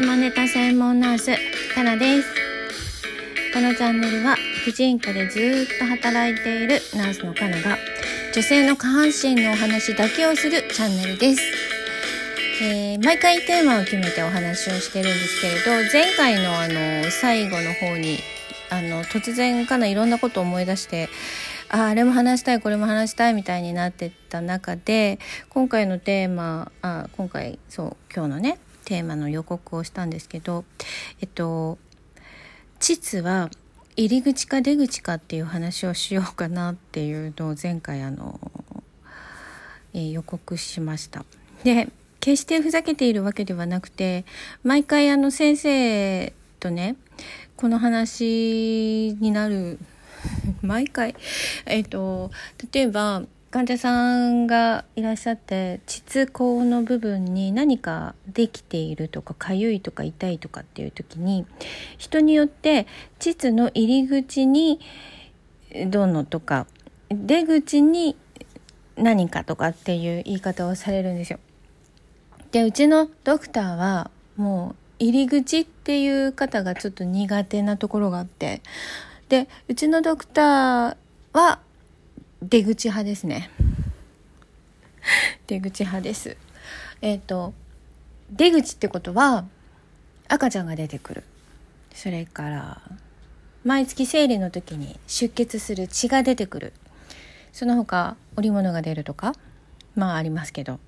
下ネタ専門ナースかなです。このチャンネルは婦人科でずっと働いているナースのかなが女性の下半身のお話だけをするチャンネルです、えー毎回テーマを決めてお話をしてるんですけれど前回のあの最後の方にあの突然かないろんなことを思い出してああれも話したいこれも話したいみたいになってた中で今回のテーマあ今回そう今日のねテーマの予告をしたんですけどえっと膣は入り口か出口かっていう話をしようかなっていうのを前回あの、えー予告しました。で決してふざけているわけではなくて毎回あの先生とねこの話になる毎回えっ、と例えば患者さんがいらっしゃって膣口の部分に何かできているとか痒いとか痛いとかっていう時に人によって膣の入り口にどのとか出口に何かとかっていう言い方をされるんですよ。でうちのドクターはもう入り口っていう方がちょっと苦手なところがあってでうちのドクターは出口派ですね。出口派です。えっ、と出口ってことは赤ちゃんが出てくる。それから毎月生理の時に出血する血が出てくる。その他織物が出るとかまあありますけど。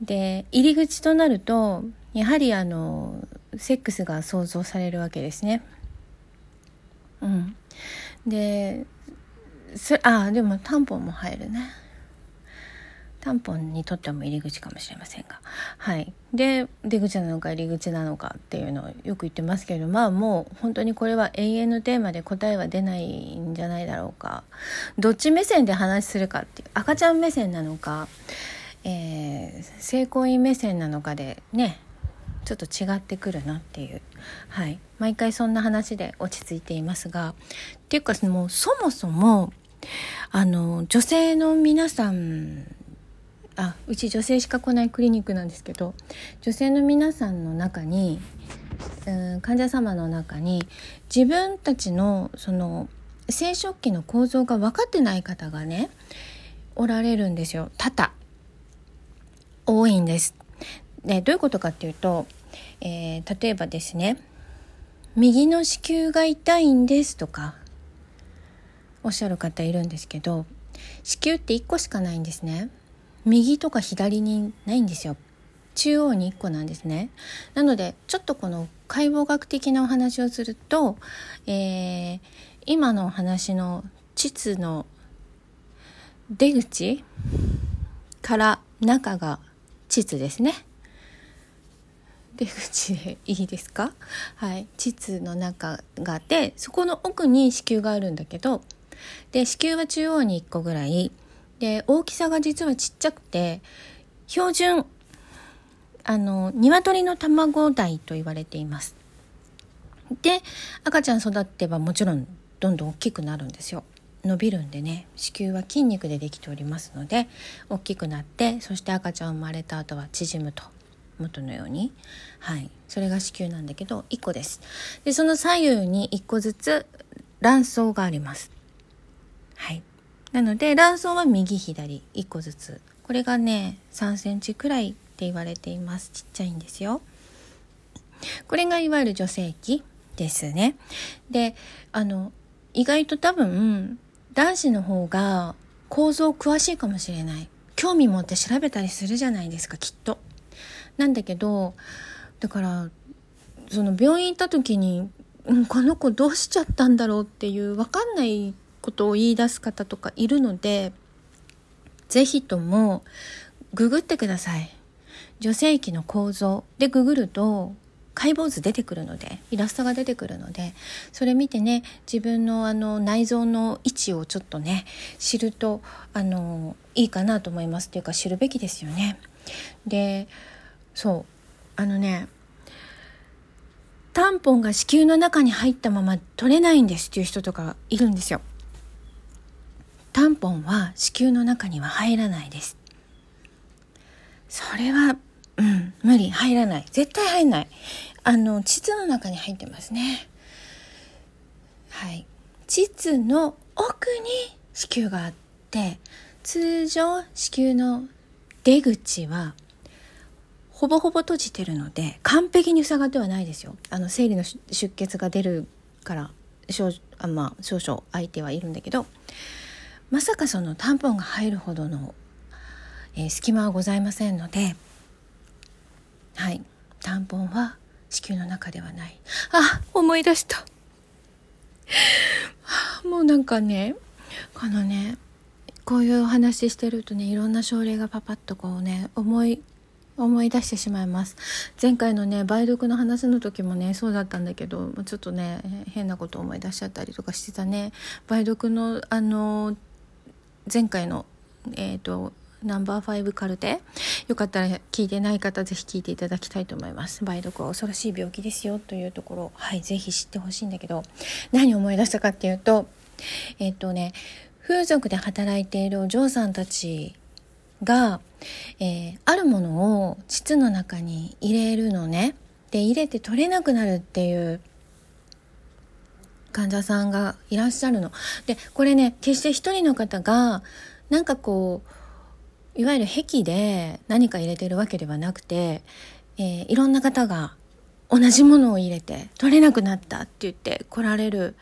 で入り口となるとやはりあのセックスが想像されるわけですね。うん、でそあでもタンポンも入るね。タンポンにとっても入り口かもしれませんが。はい。で出口なのか入り口なのかっていうのをよく言ってますけどまあもう本当にこれは永遠のテーマで答えは出ないんじゃないだろうか。どっち目線で話するかっていう赤ちゃん目線なのかえー、性行為目線なのかでねちょっと違ってくるなっていう、はい、毎回そんな話で落ち着いていますが。っていうかもうそもそもあの女性の皆さんあうち女性しか来ないクリニックなんですけど女性の皆さんの中にうん患者様の中に自分たちのその生殖器の構造が分かってない方がねおられるんですよ多々。多いんです。でどういうことかっていうと、えー例えばですね「右の子宮が痛いんです」とかおっしゃる方いるんですけど子宮って1個しかないんですね。右とか左にないんですよ。中央に1個なんですね。なのでちょっとこの解剖学的なお話をすると、えー今のお話の膣の出口から中が膣ですね出口でいいですか？はい膣の中があってそこの奥に子宮があるんだけどで子宮は中央に1個ぐらい。で大きさが実はちっちゃくて標準あの鶏の卵大と言われています。で赤ちゃん育ってばもちろんどんどん大きくなるんですよ。伸びるんでね。子宮は筋肉でできておりますので大きくなってそして赤ちゃん生まれた後は縮むと。元のように。はい。それが子宮なんだけど1個です。でその左右に1個ずつ卵巣があります。はい。なので卵巣は右左1個ずつ。これがね3センチくらいって言われています。ちっちゃいんですよ。これがいわゆる女性器ですね。であの意外と多分男子の方が構造詳しいかもしれない。興味持って調べたりするじゃないですかきっと。なんだけどだからその病院行った時に、うん、この子どうしちゃったんだろうっていう分かんないことを言い出す方とかいるので是非ともググってください。女性器の構造でググると解剖図出てくるのでイラストが出てくるのでそれ見てね自分のあの内臓の位置をちょっとね知るとあのいいかなと思いますっていうか知るべきですよね。でそうあのねタンポンが子宮の中に入ったまま取れないんですっていう人とかいるんですよ。タンポンは子宮の中には入らないです。それはうん、無理、入らない。絶対入んない。あの膣の中に入ってますねはい膣の奥に子宮があって通常子宮の出口はほぼほぼ閉じてるので完璧に塞がってはないですよあの生理の出血が出るから少あまあ少々相手はいるんだけどまさかそのタンポンが入るほどの、えー、隙間はございませんのではい。タンポンは子宮の中ではない。あ思い出した。もうなんかねこのねこういうお話してるとねいろんな症例がパパッとこうね思い思い出してしまいます。前回のね梅毒の話の時もねそうだったんだけどちょっとね変なこと思い出しちゃったりとかしてたね。梅毒のあの前回のえっ、ー、とナンバー5カルテ。よかったら聞いてない方ぜひ聞いていただきたいと思います。梅毒は恐ろしい病気ですよというところ。はいぜひ知ってほしいんだけど。何を思い出したかっていうとえっ、ー、とね風俗で働いているお嬢さんたちが、えー、あるものを膣の中に入れるのね。で入れて取れなくなるっていう患者さんがいらっしゃるの。でこれね決して一人の方がなんかこういわゆる壁で何か入れてるわけではなくて、えー、いろんな方が同じものを入れて取れなくなったって言って来られる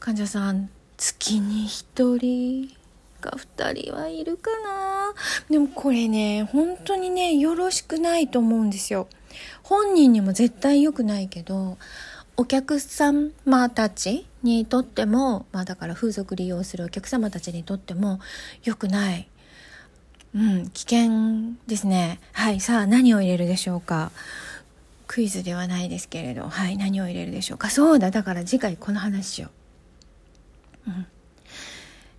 患者さん。月に1人か2人はいるかな。でもこれね本当にねよろしくないと思うんですよ。本人にも絶対良くないけどお客様たちにとってもまあだから風俗利用するお客様たちにとっても良くない。うん危険ですね。はいさあ何を入れるでしょうか。クイズではないですけれど。はい何を入れるでしょうか。そうだだから次回この話しよう、うん、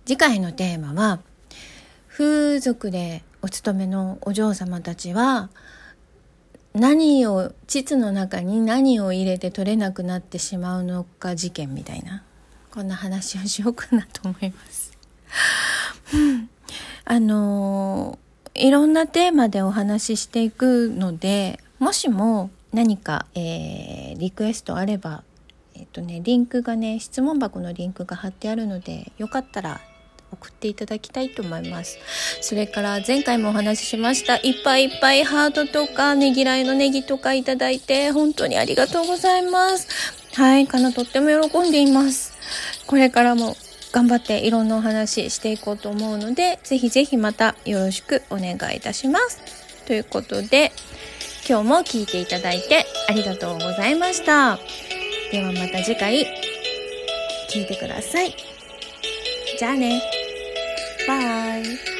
次回のテーマは風俗でお勤めのお嬢様たちは何を膣の中に何を入れて取れなくなってしまうのか事件みたいなこんな話をしようかなと思います。うんあのいろんなテーマでお話ししていくのでもしも何か、えー、リクエストあればえっ、とねリンクがね質問箱のリンクが貼ってあるのでよかったら送っていただきたいと思います。それから前回もお話ししました。いっぱいいっぱいハートとかねぎらいのネギとかいただいて本当にありがとうございます。はい、かなとっても喜んでいます。これからも頑張っていろんなお話していこうと思うので、ぜひぜひまたよろしくお願いいたします。ということで、今日も聞いていただいてありがとうございました。ではまた次回、聞いてください。じゃあね。Bye.